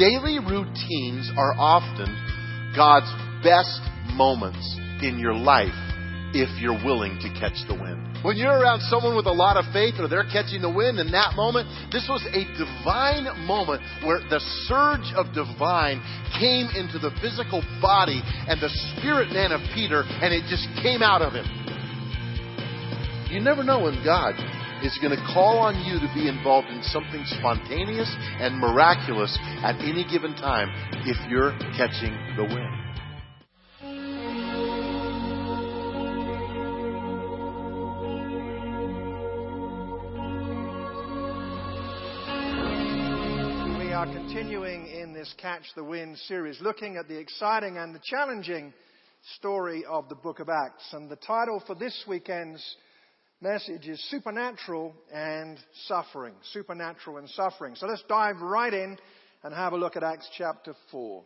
daily routines are often God's best moments in your life if you're willing to catch the wind. When you're around someone with a lot of faith or they're catching the wind in that moment, this was a divine moment where the surge of divine came into the physical body and the spirit man of Peter and it just came out of him. You never know when God is going to call on you to be involved in something spontaneous and miraculous at any given time if you're catching the wind. We are continuing in this Catch the Wind series, looking at the exciting and the challenging story of the book of Acts. And the title for this weekend's message is Supernatural and Suffering. Supernatural and Suffering. So let's dive right in and have a look at Acts chapter 4.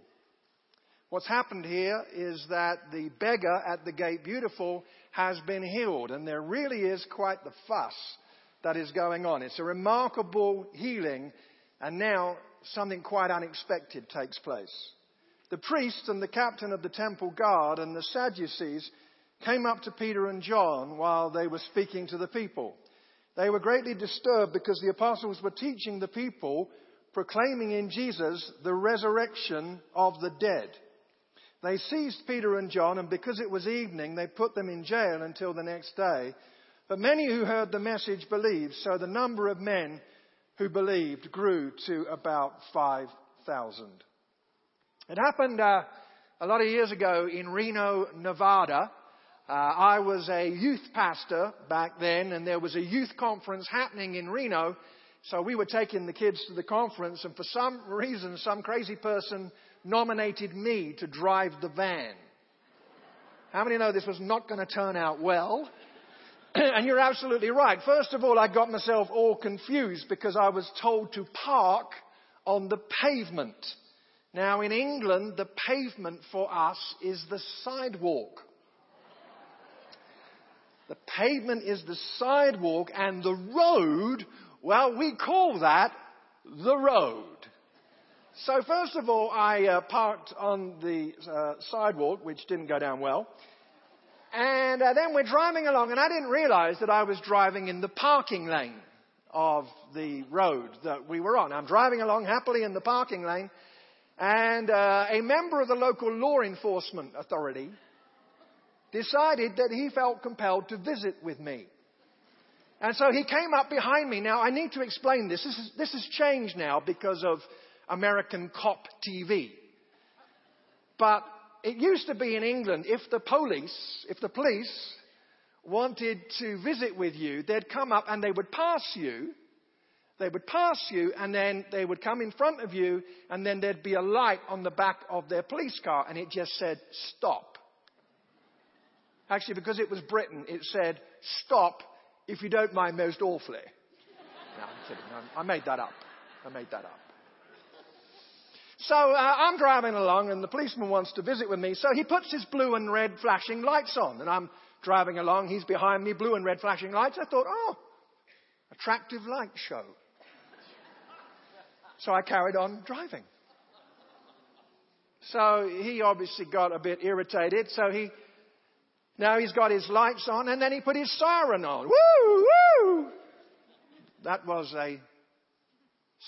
What's happened here is that the beggar at the gate beautiful has been healed, and there really is quite the fuss that is going on. It's a remarkable healing, and now something quite unexpected takes place. The priest and the captain of the temple guard and the Sadducees came up to Peter and John while they were speaking to the people. They were greatly disturbed because the apostles were teaching the people, proclaiming in Jesus the resurrection of the dead. They seized Peter and John, and because it was evening, they put them in jail until the next day. But many who heard the message believed, so the number of men who believed grew to about 5,000. It happened uh, a lot of years ago in Reno, Nevada. Uh, I was a youth pastor back then, and there was a youth conference happening in Reno. So we were taking the kids to the conference, and for some reason, some crazy person nominated me to drive the van. How many know this was not going to turn out well? and you're absolutely right. First of all, I got myself all confused because I was told to park on the pavement. Now, in England, the pavement for us is the sidewalk. The pavement is the sidewalk and the road, well, we call that the road. So first of all, I uh, parked on the uh, sidewalk, which didn't go down well. And uh, then we're driving along, and I didn't realize that I was driving in the parking lane of the road that we were on. I'm driving along happily in the parking lane, and uh, a member of the local law enforcement authority decided that he felt compelled to visit with me. And so he came up behind me. Now, I need to explain this. This, is, this has changed now because of American cop TV. But it used to be in England, if the police, if the police wanted to visit with you, they'd come up and they would pass you. They would pass you and then they would come in front of you and then there'd be a light on the back of their police car and it just said, stop. Actually, because it was Britain, it said, stop if you don't mind most awfully. No, I'm kidding. I made that up. I made that up. So uh, I'm driving along and the policeman wants to visit with me. So he puts his blue and red flashing lights on and I'm driving along. He's behind me, blue and red flashing lights. I thought, oh, attractive light show. So I carried on driving. So he obviously got a bit irritated. So he now he's got his lights on and then he put his siren on. Woo, woo! That was a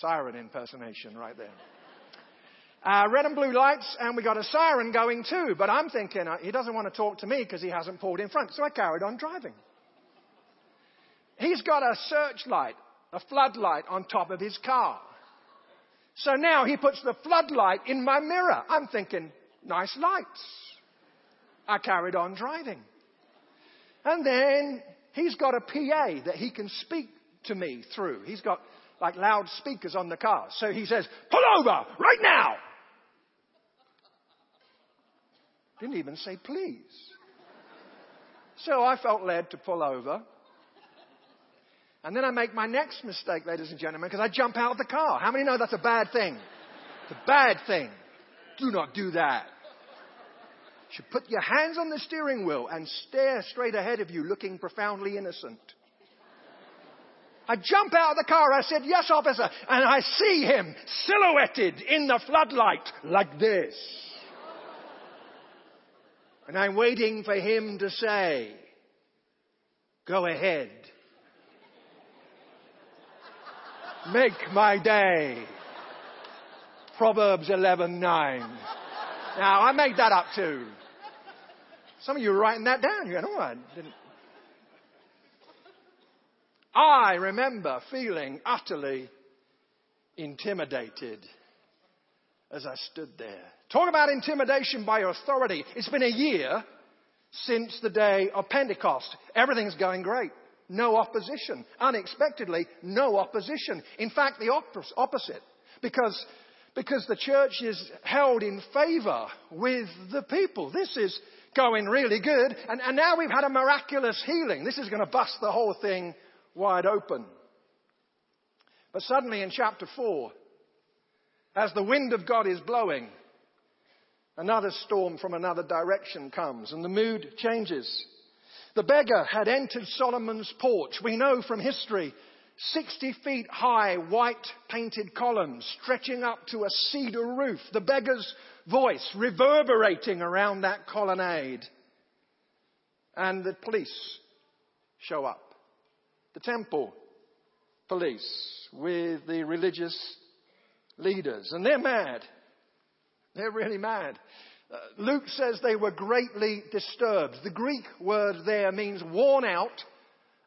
siren impersonation right there. Uh, red and blue lights, and we got a siren going too. But I'm thinking uh, he doesn't want to talk to me because he hasn't pulled in front. So I carried on driving. He's got a searchlight, a floodlight on top of his car. So now he puts the floodlight in my mirror. I'm thinking, nice lights. I carried on driving. And then he's got a PA that he can speak to me through. He's got like loudspeakers on the car. So he says, pull over right now. Didn't even say please. So I felt led to pull over. And then I make my next mistake, ladies and gentlemen, because I jump out of the car. How many know that's a bad thing? It's a bad thing. Do not do that should put your hands on the steering wheel and stare straight ahead of you, looking profoundly innocent. I jump out of the car. I said, yes, officer. And I see him silhouetted in the floodlight like this. And I'm waiting for him to say, go ahead. Make my day. Proverbs 11:9. Now I made that up too. Some of you are writing that down. You know, I didn't. I remember feeling utterly intimidated as I stood there. Talk about intimidation by authority. It's been a year since the day of Pentecost. Everything's going great. No opposition. Unexpectedly, no opposition. In fact, the opposite. Because, because the church is held in favor with the people. This is going really good. And, and now we've had a miraculous healing. This is going to bust the whole thing wide open. But suddenly in chapter 4, as the wind of God is blowing, another storm from another direction comes and the mood changes. The beggar had entered Solomon's porch. We know from history 60 feet high, white painted columns stretching up to a cedar roof. The beggar's voice reverberating around that colonnade. And the police show up the temple police with the religious leaders. And they're mad. They're really mad. Uh, Luke says they were greatly disturbed. The Greek word there means worn out,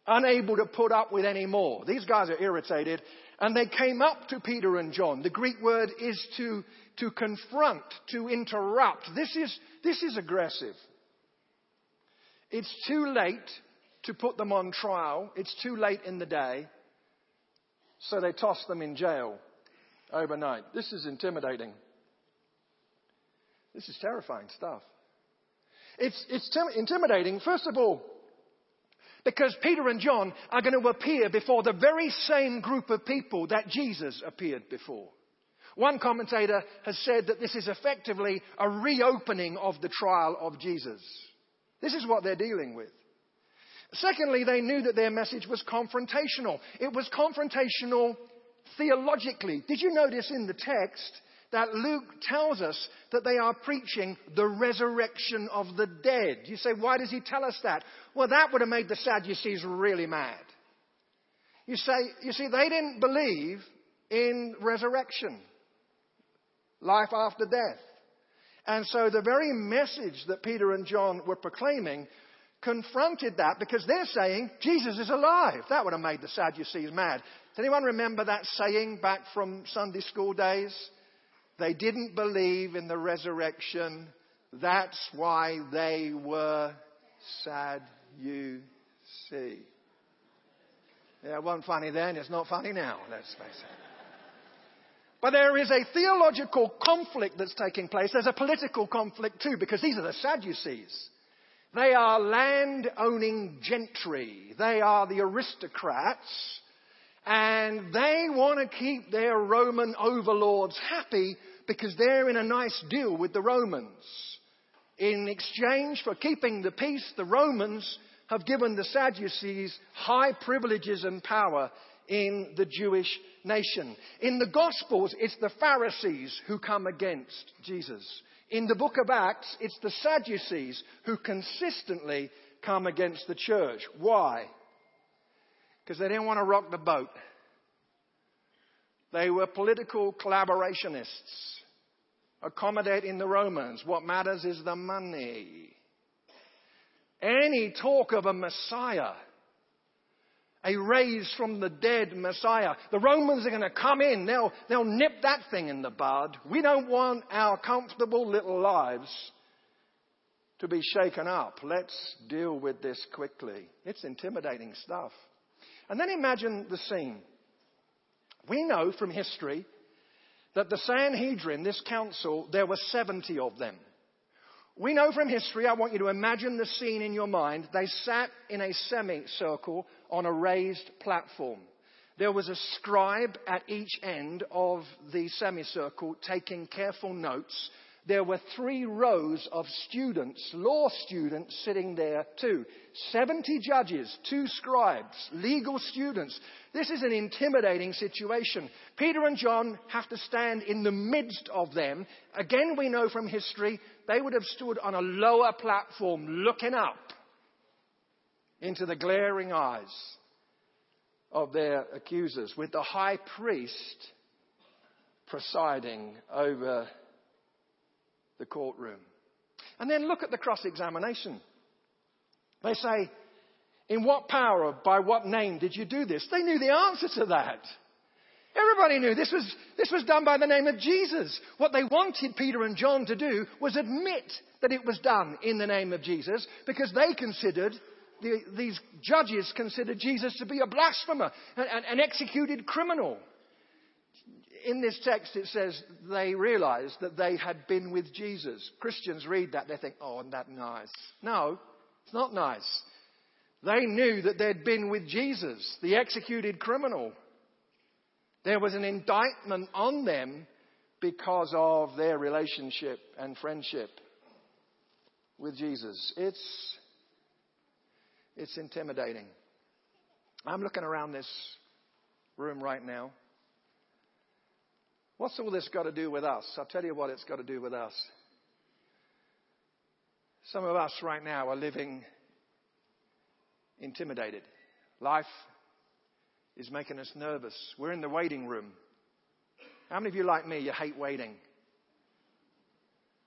unable to put up with any more. These guys are irritated. And they came up to Peter and John. The Greek word is to, to confront, to interrupt. This is, this is aggressive. It's too late to put them on trial. It's too late in the day. So they toss them in jail overnight. This is intimidating. This is terrifying stuff. It's, it's intimidating, first of all, because Peter and John are going to appear before the very same group of people that Jesus appeared before. One commentator has said that this is effectively a reopening of the trial of Jesus. This is what they're dealing with. Secondly, they knew that their message was confrontational. It was confrontational theologically. Did you notice in the text that Luke tells us that they are preaching the resurrection of the dead? You say, why does he tell us that? Well, that would have made the Sadducees really mad. You say, you see, they didn't believe in resurrection, life after death. And so the very message that Peter and John were proclaiming confronted that because they're saying Jesus is alive. That would have made the Sadducees mad. Does anyone remember that saying back from Sunday school days? They didn't believe in the resurrection. That's why they were sad, you see. Yeah, it wasn't funny then, it's not funny now, let's face it. But there is a theological conflict that's taking place. There's a political conflict too, because these are the Sadducees. They are land owning gentry. They are the aristocrats. And they want to keep their Roman overlords happy because they're in a nice deal with the Romans. In exchange for keeping the peace, the Romans have given the Sadducees high privileges and power in the Jewish nation. In the Gospels, it's the Pharisees who come against Jesus. In the book of Acts, it's the Sadducees who consistently come against the church. Why? Because they didn't want to rock the boat. They were political collaborationists, accommodating the Romans. What matters is the money. Any talk of a Messiah a raised from the dead Messiah. The Romans are going to come in. They'll, they'll nip that thing in the bud. We don't want our comfortable little lives to be shaken up. Let's deal with this quickly. It's intimidating stuff. And then imagine the scene. We know from history that the Sanhedrin, this council, there were 70 of them. We know from history, I want you to imagine the scene in your mind. They sat in a semicircle on a raised platform. There was a scribe at each end of the semicircle taking careful notes there were three rows of students, law students, sitting there too. 70 judges, two scribes, legal students. This is an intimidating situation. Peter and John have to stand in the midst of them. Again, we know from history, they would have stood on a lower platform looking up into the glaring eyes of their accusers, with the high priest presiding over the courtroom. And then look at the cross examination. They say, In what power, by what name did you do this? They knew the answer to that. Everybody knew this was, this was done by the name of Jesus. What they wanted Peter and John to do was admit that it was done in the name of Jesus because they considered, the, these judges considered Jesus to be a blasphemer, an, an executed criminal in this text it says they realized that they had been with Jesus. Christians read that, they think, oh, isn't that nice? No, it's not nice. They knew that they'd been with Jesus, the executed criminal. There was an indictment on them because of their relationship and friendship with Jesus. It's, it's intimidating. I'm looking around this room right now. What's all this got to do with us? I'll tell you what it's got to do with us. Some of us right now are living intimidated. Life is making us nervous. We're in the waiting room. How many of you, like me, you hate waiting?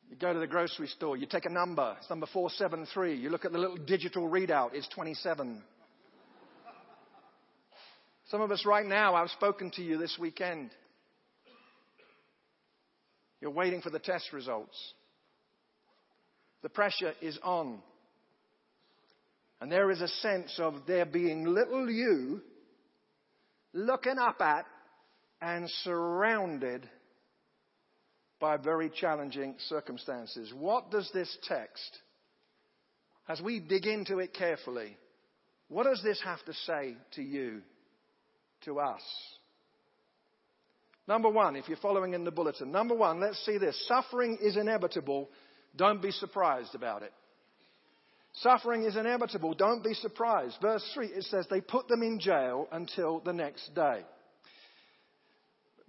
You go to the grocery store, you take a number, it's number 473. You look at the little digital readout, it's 27. Some of us right now, I've spoken to you this weekend. You're waiting for the test results. The pressure is on. And there is a sense of there being little you looking up at and surrounded by very challenging circumstances. What does this text, as we dig into it carefully, what does this have to say to you, to us? Number one, if you're following in the bulletin, number one, let's see this. Suffering is inevitable. Don't be surprised about it. Suffering is inevitable. Don't be surprised. Verse 3, it says, they put them in jail until the next day.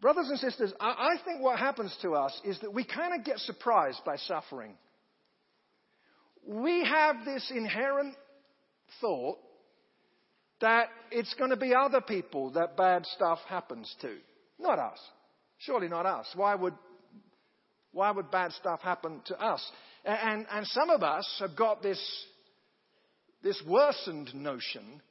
Brothers and sisters, I think what happens to us is that we kind of get surprised by suffering. We have this inherent thought that it's going to be other people that bad stuff happens to. Not us. Surely not us. Why would, why would bad stuff happen to us? And, and some of us have got this, this worsened notion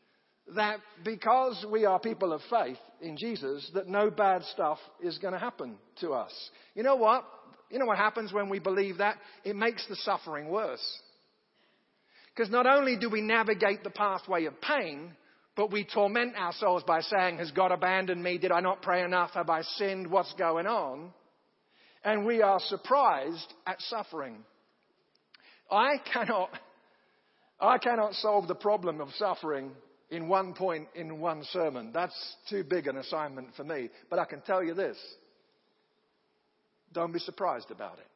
that because we are people of faith in Jesus, that no bad stuff is going to happen to us. You know what? You know what happens when we believe that? It makes the suffering worse. Because not only do we navigate the pathway of pain, but we torment ourselves by saying, Has God abandoned me? Did I not pray enough? Have I sinned? What's going on? And we are surprised at suffering. I cannot, I cannot solve the problem of suffering in one point in one sermon. That's too big an assignment for me. But I can tell you this. Don't be surprised about it.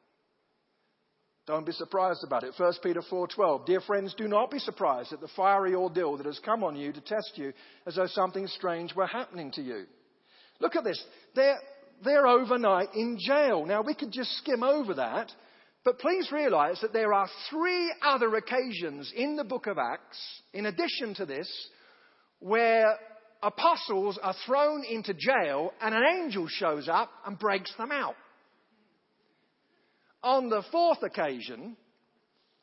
Don't be surprised about it. 1 Peter 4:12. Dear friends, do not be surprised at the fiery ordeal that has come on you to test you as though something strange were happening to you. Look at this. They're, they're overnight in jail. Now we could just skim over that, but please realize that there are three other occasions in the book of Acts, in addition to this, where apostles are thrown into jail and an angel shows up and breaks them out. On the fourth occasion,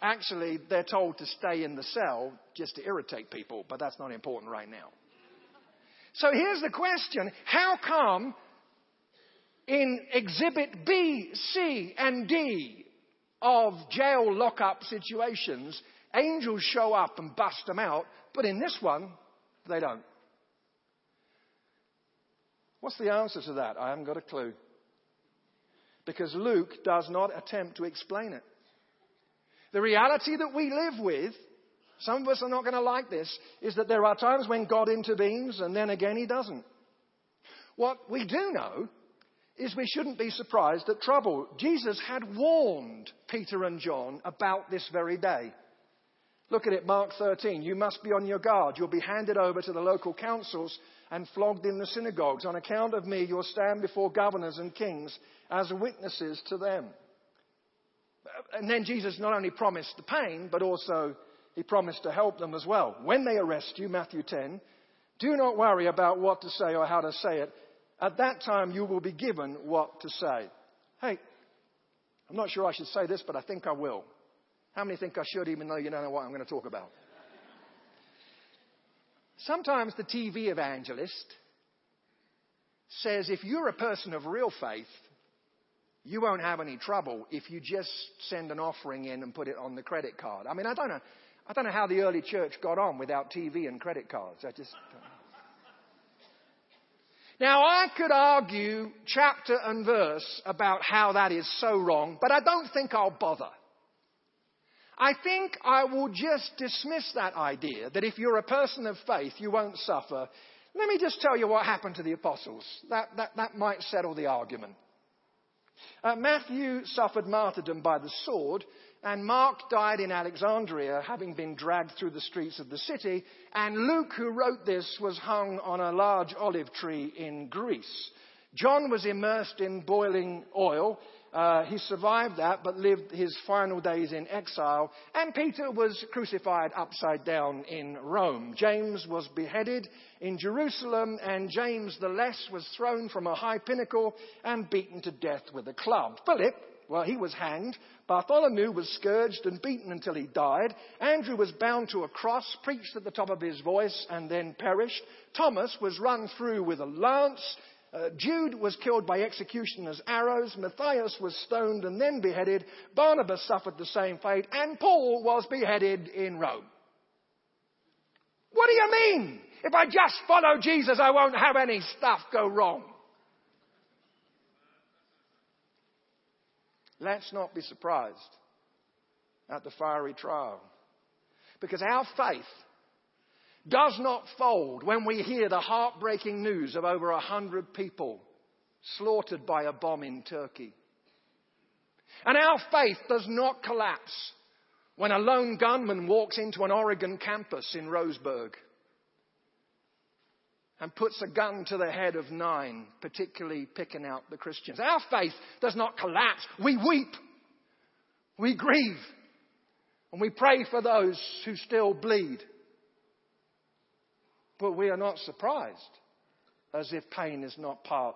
actually, they're told to stay in the cell just to irritate people, but that's not important right now. So here's the question How come in exhibit B, C, and D of jail lockup situations, angels show up and bust them out, but in this one, they don't? What's the answer to that? I haven't got a clue because Luke does not attempt to explain it. The reality that we live with, some of us are not going to like this, is that there are times when God intervenes and then again he doesn't. What we do know is we shouldn't be surprised at trouble. Jesus had warned Peter and John about this very day. Look at it, Mark 13. You must be on your guard. You'll be handed over to the local councils and flogged in the synagogues. On account of me, you'll stand before governors and kings as witnesses to them. And then Jesus not only promised the pain, but also he promised to help them as well. When they arrest you, Matthew 10, do not worry about what to say or how to say it. At that time, you will be given what to say. Hey, I'm not sure I should say this, but I think I will. How many think I should, even though you don't know what I'm going to talk about? Sometimes the TV evangelist says if you're a person of real faith, you won't have any trouble if you just send an offering in and put it on the credit card. I mean, I don't know, I don't know how the early church got on without TV and credit cards. I just Now, I could argue chapter and verse about how that is so wrong, but I don't think I'll bother. I think I will just dismiss that idea that if you're a person of faith, you won't suffer. Let me just tell you what happened to the apostles. That, that, that might settle the argument. Uh, Matthew suffered martyrdom by the sword, and Mark died in Alexandria, having been dragged through the streets of the city, and Luke, who wrote this, was hung on a large olive tree in Greece. John was immersed in boiling oil, uh, he survived that, but lived his final days in exile. And Peter was crucified upside down in Rome. James was beheaded in Jerusalem, and James the Less was thrown from a high pinnacle and beaten to death with a club. Philip, well, he was hanged. Bartholomew was scourged and beaten until he died. Andrew was bound to a cross, preached at the top of his voice, and then perished. Thomas was run through with a lance. Uh, Jude was killed by executioner's arrows. Matthias was stoned and then beheaded. Barnabas suffered the same fate. And Paul was beheaded in Rome. What do you mean? If I just follow Jesus, I won't have any stuff go wrong. Let's not be surprised at the fiery trial. Because our faith does not fold when we hear the heartbreaking news of over a hundred people slaughtered by a bomb in Turkey. And our faith does not collapse when a lone gunman walks into an Oregon campus in Roseburg and puts a gun to the head of nine, particularly picking out the Christians. Our faith does not collapse. We weep. We grieve. And we pray for those who still bleed. But we are not surprised as if pain is not part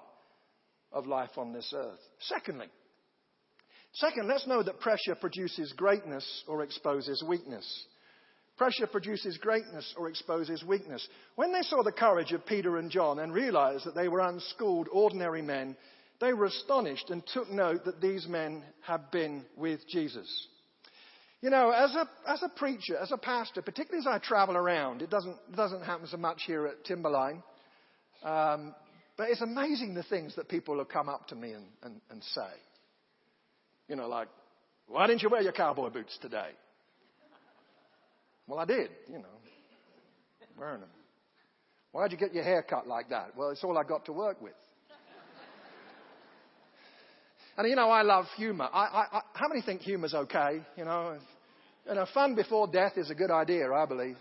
of life on this earth. Secondly, second, let's know that pressure produces greatness or exposes weakness. Pressure produces greatness or exposes weakness. When they saw the courage of Peter and John and realized that they were unschooled, ordinary men, they were astonished and took note that these men had been with Jesus. You know, as a, as a preacher, as a pastor, particularly as I travel around, it doesn't, doesn't happen so much here at Timberline. Um, but it's amazing the things that people have come up to me and, and, and say. You know, like, why didn't you wear your cowboy boots today? Well, I did, you know, wearing them. Why'd you get your hair cut like that? Well, it's all I got to work with. And you know, I love humour. I, I, I, how many think humour's okay? You know, you know, fun before death is a good idea, I believe.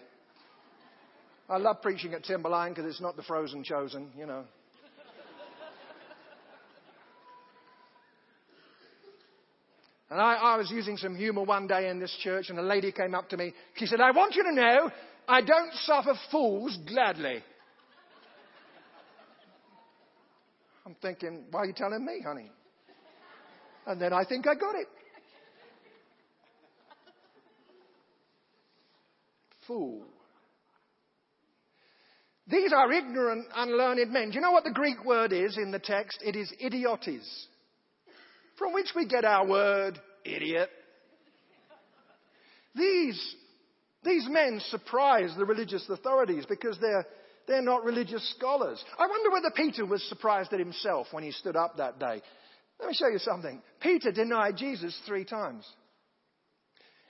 I love preaching at Timberline because it's not the frozen chosen, you know. And I, I, was using some humor one day in this church, and a lady came up to me. She said, I want you to know I don't suffer fools gladly. I'm thinking, why are you telling me, honey? And then I think I got it. Fool. These are ignorant, unlearned men. Do you know what the Greek word is in the text? It is idiotes, from which we get our word idiot. These, these men surprise the religious authorities because they're, they're not religious scholars. I wonder whether Peter was surprised at himself when he stood up that day. Let me show you something. Peter denied Jesus three times.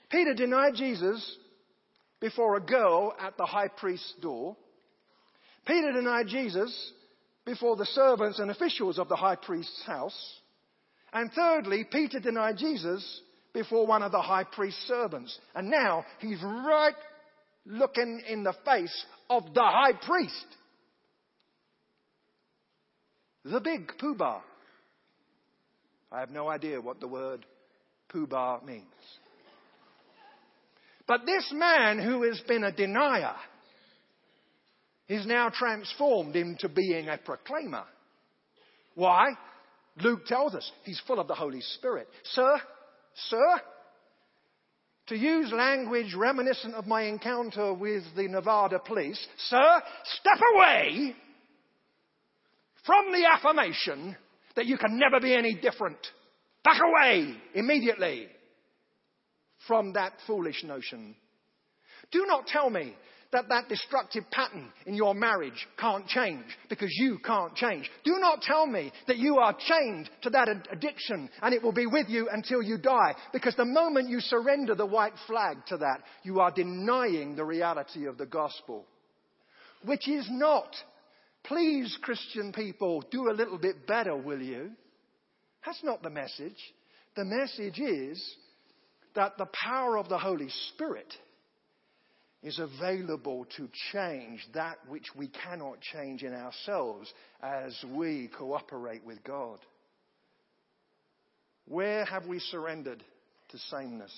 Peter denied Jesus before a girl at the high priest's door. Peter denied Jesus before the servants and officials of the high priest's house. And thirdly, Peter denied Jesus before one of the high priest's servants. And now he's right looking in the face of the high priest. The big poobah. I have no idea what the word poobah means. But this man who has been a denier is now transformed into being a proclaimer. Why? Luke tells us he's full of the Holy Spirit. Sir, sir, to use language reminiscent of my encounter with the Nevada police, sir, step away from the affirmation that you can never be any different. Back away immediately from that foolish notion. Do not tell me that that destructive pattern in your marriage can't change because you can't change. Do not tell me that you are chained to that addiction and it will be with you until you die because the moment you surrender the white flag to that, you are denying the reality of the gospel, which is not. Please, Christian people, do a little bit better, will you? That's not the message. The message is that the power of the Holy Spirit is available to change that which we cannot change in ourselves as we cooperate with God. Where have we surrendered to sameness?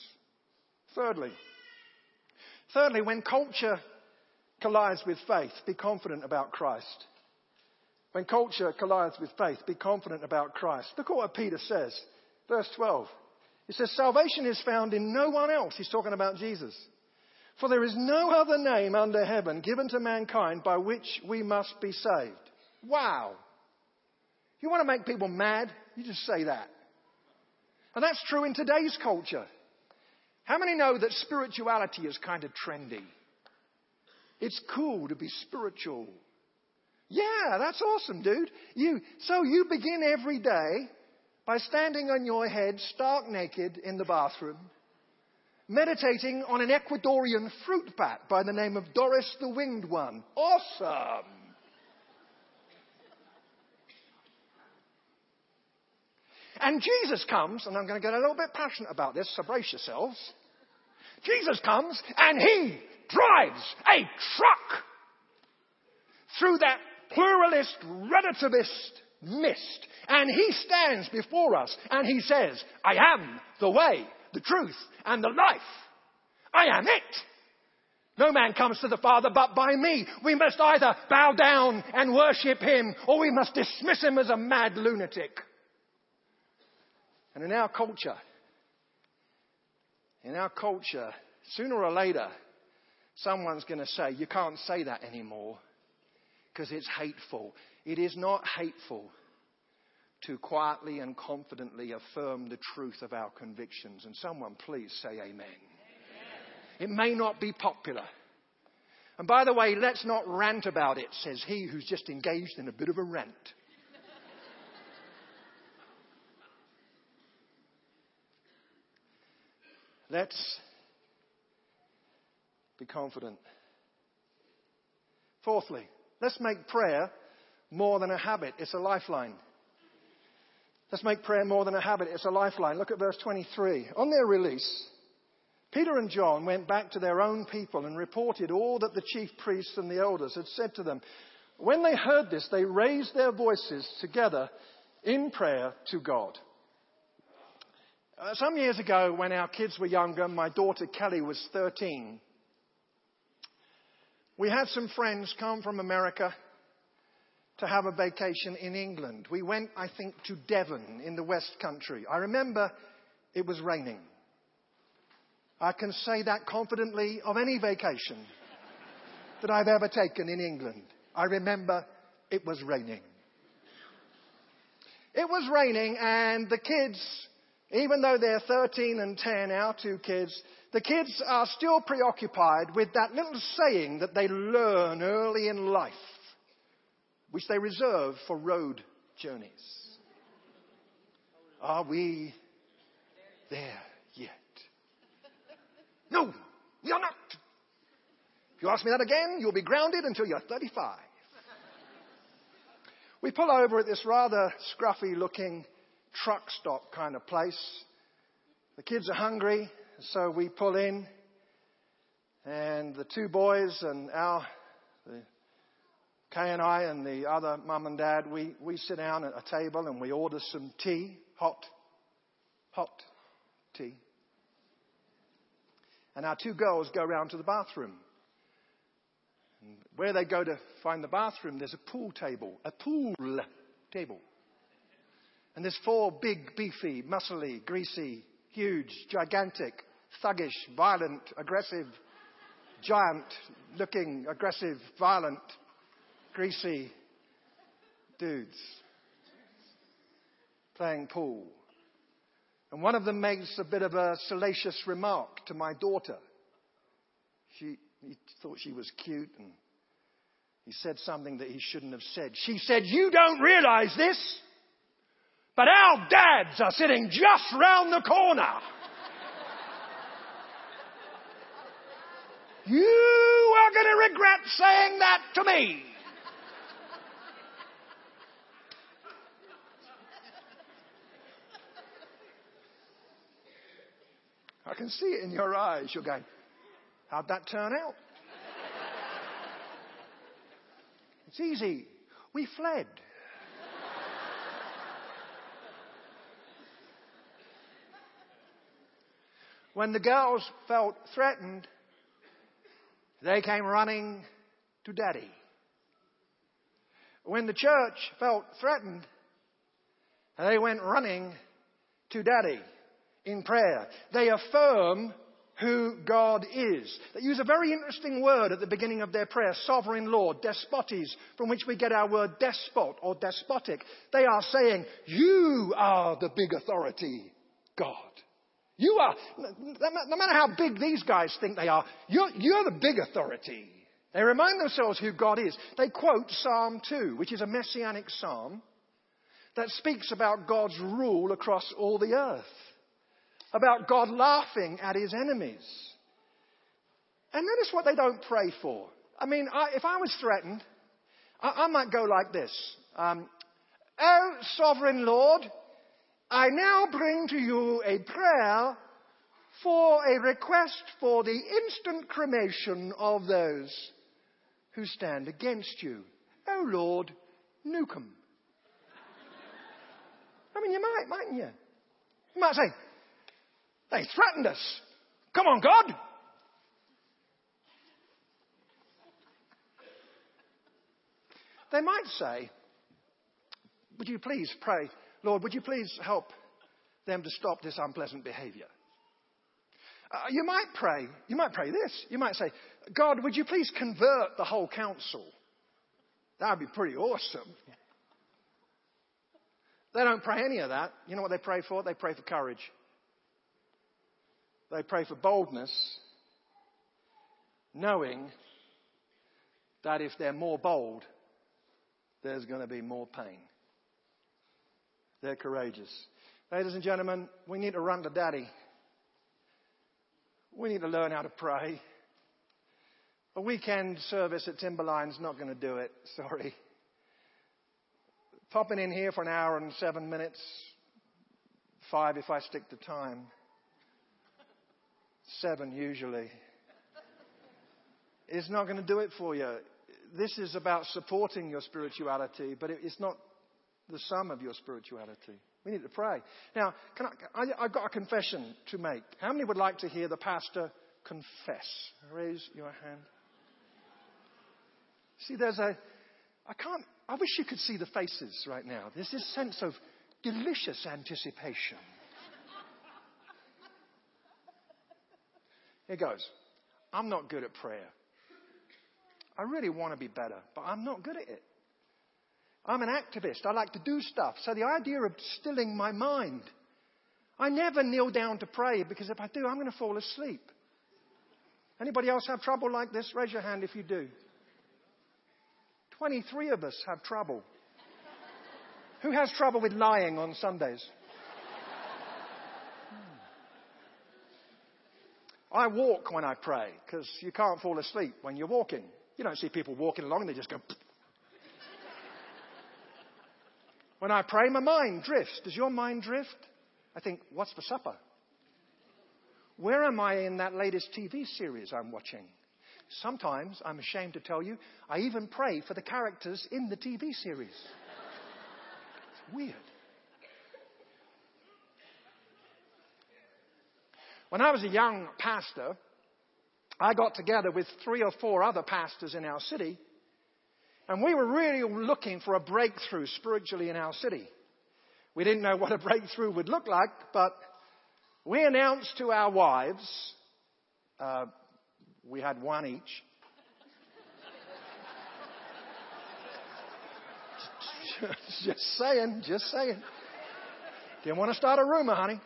Thirdly, thirdly, when culture collides with faith, be confident about Christ. When culture collides with faith, be confident about Christ. Look at what Peter says. Verse 12. He says, Salvation is found in no one else. He's talking about Jesus. For there is no other name under heaven given to mankind by which we must be saved. Wow. You want to make people mad? You just say that. And that's true in today's culture. How many know that spirituality is kind of trendy? It's cool to be spiritual. Yeah, that's awesome, dude. You, so you begin every day by standing on your head stark naked in the bathroom meditating on an Ecuadorian fruit bat by the name of Doris the Winged One. Awesome! And Jesus comes, and I'm going to get a little bit passionate about this, so brace yourselves. Jesus comes and he drives a truck through that pluralist, relativist mist. And he stands before us and he says, I am the way, the truth, and the life. I am it. No man comes to the Father but by me. We must either bow down and worship him or we must dismiss him as a mad lunatic. And in our culture, in our culture, sooner or later, someone's going to say, You can't say that anymore because it's hateful. It is not hateful to quietly and confidently affirm the truth of our convictions. And someone please say amen. amen. It may not be popular. And by the way, let's not rant about it, says he who's just engaged in a bit of a rant. Let's be confident. Fourthly, let's make prayer more than a habit, it's a lifeline. Let's make prayer more than a habit. It's a lifeline. Look at verse 23. On their release, Peter and John went back to their own people and reported all that the chief priests and the elders had said to them. When they heard this, they raised their voices together in prayer to God. Uh, some years ago, when our kids were younger, my daughter Kelly was 13. We had some friends come from America to have a vacation in England. We went, I think, to Devon in the West Country. I remember it was raining. I can say that confidently of any vacation that I've ever taken in England. I remember it was raining. It was raining, and the kids, even though they're 13 and 10, our two kids, the kids are still preoccupied with that little saying that they learn early in life which they reserve for road journeys. Are we there yet? No, we are not. If you ask me that again, you'll be grounded until you're 35. We pull over at this rather scruffy looking truck stop kind of place. The kids are hungry, so we pull in, and the two boys and our, the, and I and the other mum and dad, we, we sit down at a table and we order some tea, hot, hot tea. And our two girls go round to the bathroom. And where they go to find the bathroom, there's a pool table, a pool table. And there's four big, beefy, muscly, greasy, huge, gigantic, thuggish, violent, aggressive, giant looking, aggressive, violent, greasy dudes playing pool. And one of them makes a bit of a salacious remark to my daughter. She, he thought she was cute and he said something that he shouldn't have said. She said, You don't realize this, but our dads are sitting just round the corner. You are going to regret saying that to me. I can see it in your eyes. You're going, How'd that turn out? it's easy. We fled. when the girls felt threatened, they came running to daddy. When the church felt threatened, they went running to daddy in prayer. They affirm who God is. They use a very interesting word at the beginning of their prayer, sovereign Lord, despotes, from which we get our word despot or despotic. They are saying, You are the big authority, God. You are, no matter how big these guys think they are, you're, you're the big authority. They remind themselves who God is. They quote Psalm 2, which is a messianic psalm that speaks about God's rule across all the earth about God laughing at his enemies. And notice what they don't pray for. I mean, I, if I was threatened, I, I might go like this um, Oh, sovereign Lord, I now bring to you a prayer for a request for the instant cremation of those who stand against you. Oh, Lord, nuke them. I mean, you might, mightn't you? You might say, they threatened us. Come on, God. They might say, Would you please pray, Lord, would you please help them to stop this unpleasant behavior? Uh, you might pray, you might pray this. You might say, God, would you please convert the whole council? That would be pretty awesome. They don't pray any of that. You know what they pray for? They pray for courage. They pray for boldness, knowing that if they're more bold, there's going to be more pain. They're courageous. Ladies and gentlemen, we need to run to Daddy. We need to learn how to pray. A weekend service at Timberline's not going to do it. Sorry. Popping in here for an hour and seven minutes, five if I stick to time seven usually, is not going to do it for you. This is about supporting your spirituality, but it's not the sum of your spirituality. We need to pray. Now, I, I, I've got a confession to make. How many would like to hear the pastor confess? Raise your hand. See, there's a, I can't, I wish you could see the faces right now. There's this sense of delicious anticipation. Here goes. I'm not good at prayer. I really want to be better, but I'm not good at it. I'm an activist. I like to do stuff. So the idea of stilling my mind, I never kneel down to pray because if I do, I'm going to fall asleep. Anybody else have trouble like this? Raise your hand if you do. 23 of us have trouble. Who has trouble with lying on Sundays? I walk when I pray because you can't fall asleep when you're walking. You don't see people walking along and they just go. When I pray, my mind drifts. Does your mind drift? I think, what's for supper? Where am I in that latest TV series I'm watching? Sometimes, I'm ashamed to tell you, I even pray for the characters in the TV series. It's weird. When I was a young pastor, I got together with three or four other pastors in our city, and we were really looking for a breakthrough spiritually in our city. We didn't know what a breakthrough would look like, but we announced to our wives, uh, we had one each. just saying, just saying. Didn't want to start a rumor, honey.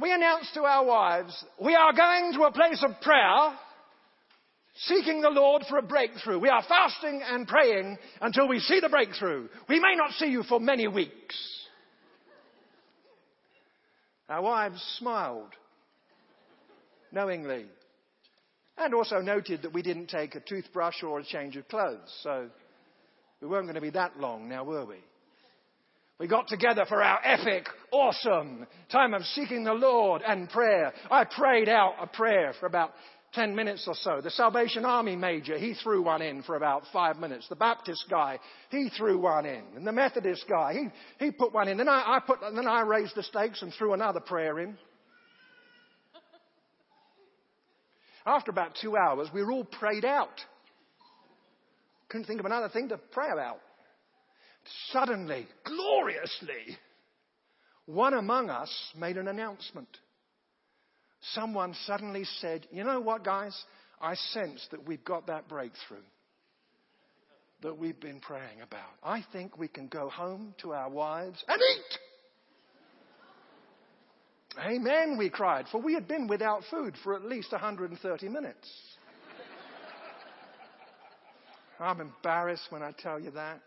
We announced to our wives, we are going to a place of prayer, seeking the Lord for a breakthrough. We are fasting and praying until we see the breakthrough. We may not see you for many weeks. Our wives smiled knowingly and also noted that we didn't take a toothbrush or a change of clothes. So we weren't going to be that long now, were we? We got together for our epic, awesome time of seeking the Lord and prayer. I prayed out a prayer for about 10 minutes or so. The Salvation Army major, he threw one in for about five minutes. The Baptist guy, he threw one in. And the Methodist guy, he, he put one in. Then I, I put, then I raised the stakes and threw another prayer in. After about two hours, we were all prayed out. Couldn't think of another thing to pray about. Suddenly, gloriously, one among us made an announcement. Someone suddenly said, You know what, guys? I sense that we've got that breakthrough that we've been praying about. I think we can go home to our wives and eat. Amen, we cried, for we had been without food for at least 130 minutes. I'm embarrassed when I tell you that.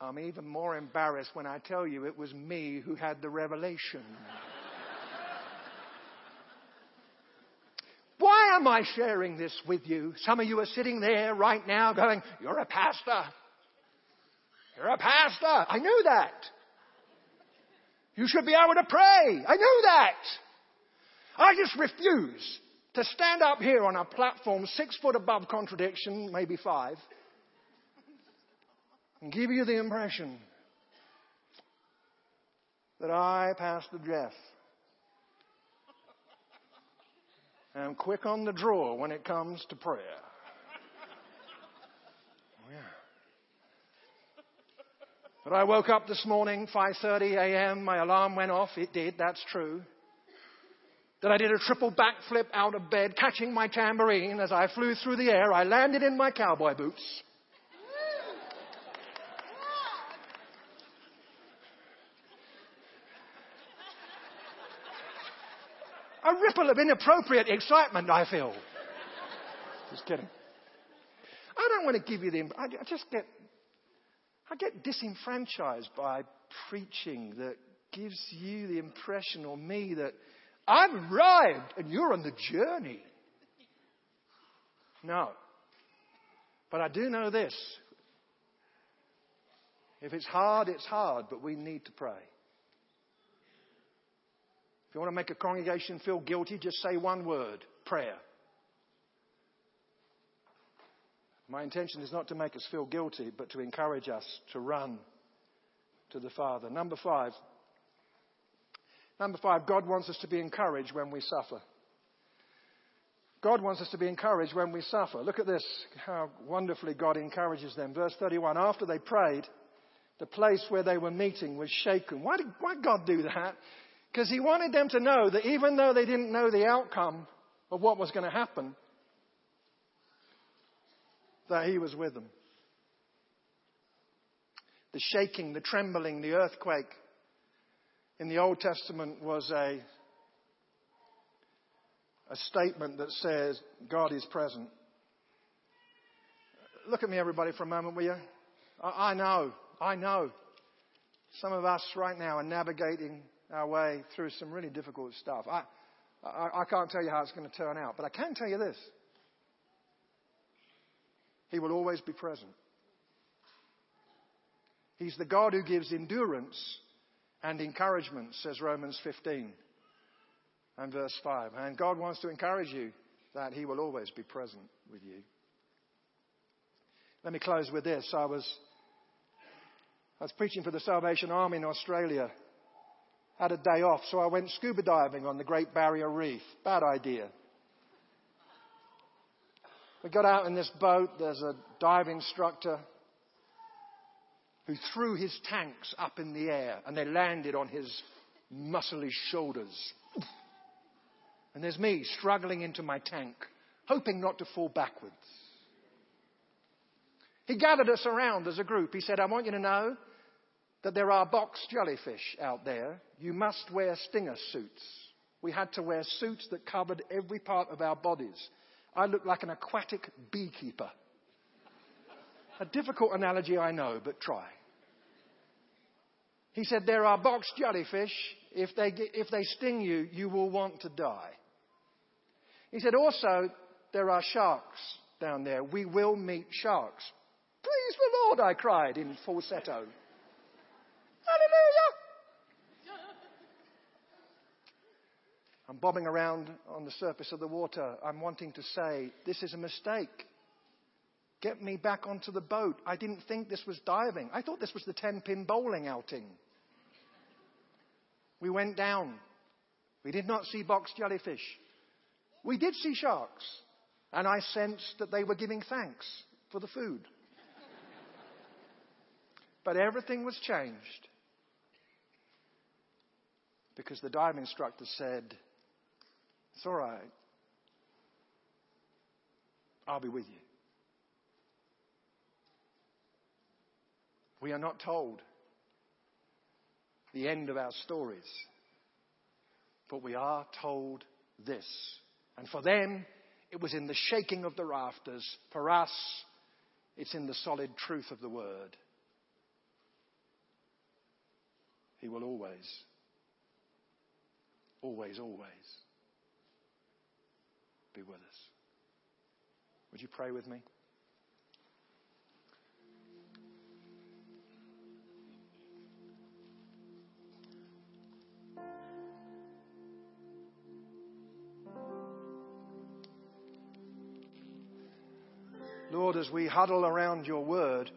I'm even more embarrassed when I tell you it was me who had the revelation. Why am I sharing this with you? Some of you are sitting there right now going, You're a pastor. You're a pastor. I know that. You should be able to pray. I know that. I just refuse to stand up here on a platform six foot above contradiction, maybe five, and give you the impression that I, Pastor Jeff, am quick on the draw when it comes to prayer. Oh, but I woke up this morning, 5:30 a.m. My alarm went off. It did. That's true. That I did a triple backflip out of bed, catching my tambourine as I flew through the air. I landed in my cowboy boots. A ripple of inappropriate excitement, I feel. Just kidding. I don't want to give you the. I just get I get disenfranchised by preaching that gives you the impression or me that I've arrived and you're on the journey. No. But I do know this. If it's hard, it's hard, but we need to pray. You want to make a congregation feel guilty, just say one word prayer. My intention is not to make us feel guilty, but to encourage us to run to the Father. Number five. Number five, God wants us to be encouraged when we suffer. God wants us to be encouraged when we suffer. Look at this, how wonderfully God encourages them. Verse 31 After they prayed, the place where they were meeting was shaken. Why did, why God do that? Because He wanted them to know that even though they didn't know the outcome of what was going to happen, that he was with them. The shaking, the trembling, the earthquake in the Old Testament was a, a statement that says God is present. Look at me, everybody, for a moment, will you? I, I know, I know. Some of us right now are navigating our way through some really difficult stuff. I, I, I can't tell you how it's going to turn out, but I can tell you this he will always be present. He's the God who gives endurance and encouragement, says Romans 15 and verse 5. And God wants to encourage you that He will always be present with you. Let me close with this. I was, I was preaching for the Salvation Army in Australia. Had a day off, so I went scuba diving on the Great Barrier Reef. Bad idea. We got out in this boat. There's a dive instructor who threw his tanks up in the air and they landed on his muscly shoulders. And there's me struggling into my tank, hoping not to fall backwards. He gathered us around as a group. He said, I want you to know that there are box jellyfish out there. You must wear stinger suits. We had to wear suits that covered every part of our bodies. I looked like an aquatic beekeeper. A difficult analogy, I know, but try. He said, There are box jellyfish. If they, get, if they sting you, you will want to die. He said, Also, there are sharks down there. We will meet sharks. Please the Lord, I cried in falsetto. Hallelujah! I'm bobbing around on the surface of the water. I'm wanting to say, This is a mistake. Get me back onto the boat. I didn't think this was diving. I thought this was the 10 pin bowling outing. We went down. We did not see box jellyfish. We did see sharks. And I sensed that they were giving thanks for the food. but everything was changed because the dive instructor said, It's all right. I'll be with you. We are not told the end of our stories, but we are told this. And for them, it was in the shaking of the rafters. For us, it's in the solid truth of the word. He will always, always, always be with us. Would you pray with me? Lord, as we huddle around your word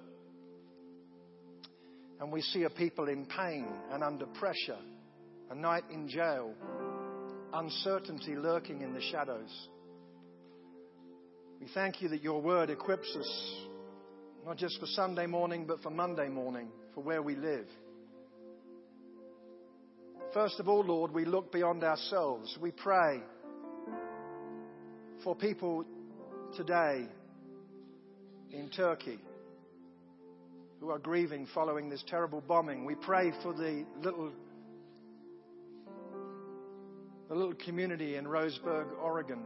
and we see a people in pain and under pressure, a night in jail, uncertainty lurking in the shadows, we thank you that your word equips us not just for Sunday morning, but for Monday morning, for where we live. First of all, Lord, we look beyond ourselves. We pray for people today in Turkey who are grieving following this terrible bombing. We pray for the little, the little community in Roseburg, Oregon,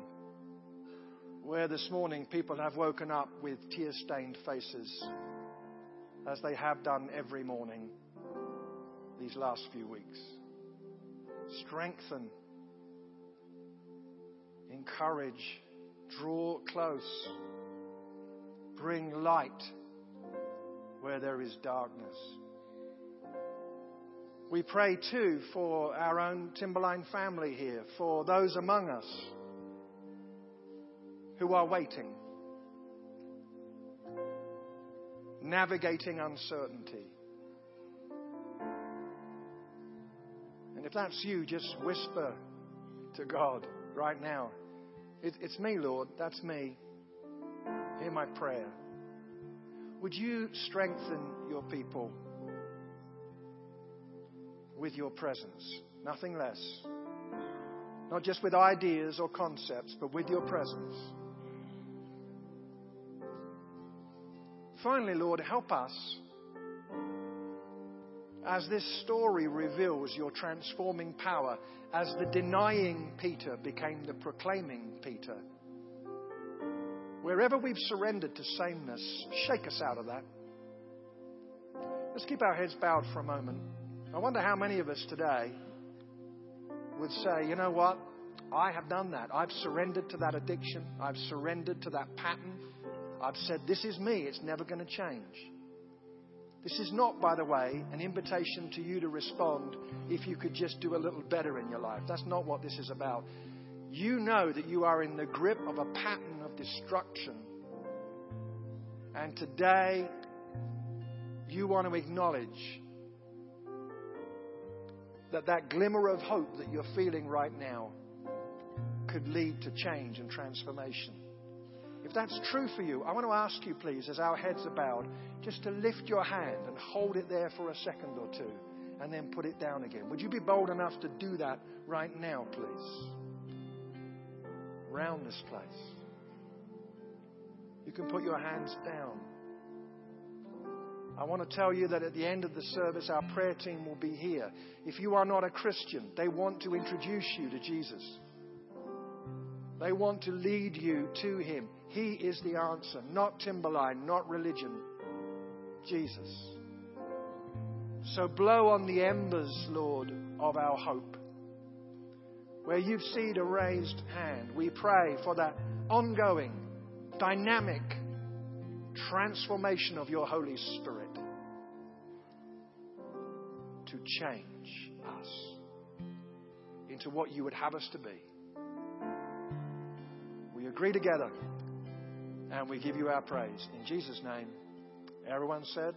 where this morning people have woken up with tear stained faces, as they have done every morning these last few weeks. Strengthen, encourage, draw close bring light where there is darkness. We pray too for our own Timberline family here, for those among us who are waiting, navigating uncertainty. And if that's you, just whisper to God right now. It, it's me, Lord. That's me. Hear my prayer. Would you strengthen your people with your presence? Nothing less. Not just with ideas or concepts, but with your presence. Finally, Lord, help us as this story reveals your transforming power, as the denying Peter became the proclaiming Peter. Wherever we've surrendered to sameness, shake us out of that. Let's keep our heads bowed for a moment. I wonder how many of us today would say, you know what? I have done that. I've surrendered to that addiction. I've surrendered to that pattern. I've said, this is me. It's never going to change. This is not, by the way, an invitation to you to respond if you could just do a little better in your life. That's not what this is about. You know that you are in the grip of a pattern of destruction. And today, you want to acknowledge that that glimmer of hope that you're feeling right now could lead to change and transformation. If that's true for you, I want to ask you, please, as our heads are bowed, just to lift your hand and hold it there for a second or two and then put it down again. Would you be bold enough to do that right now, please? Round this place. You can put your hands down. I want to tell you that at the end of the service, our prayer team will be here. If you are not a Christian, they want to introduce you to Jesus. They want to lead you to Him. He is the answer, not Timberline, not religion. Jesus. So blow on the embers, Lord, of our hope. Where you've seen a raised hand, we pray for that ongoing, dynamic transformation of your Holy Spirit to change us into what you would have us to be. We agree together and we give you our praise. In Jesus' name, everyone said,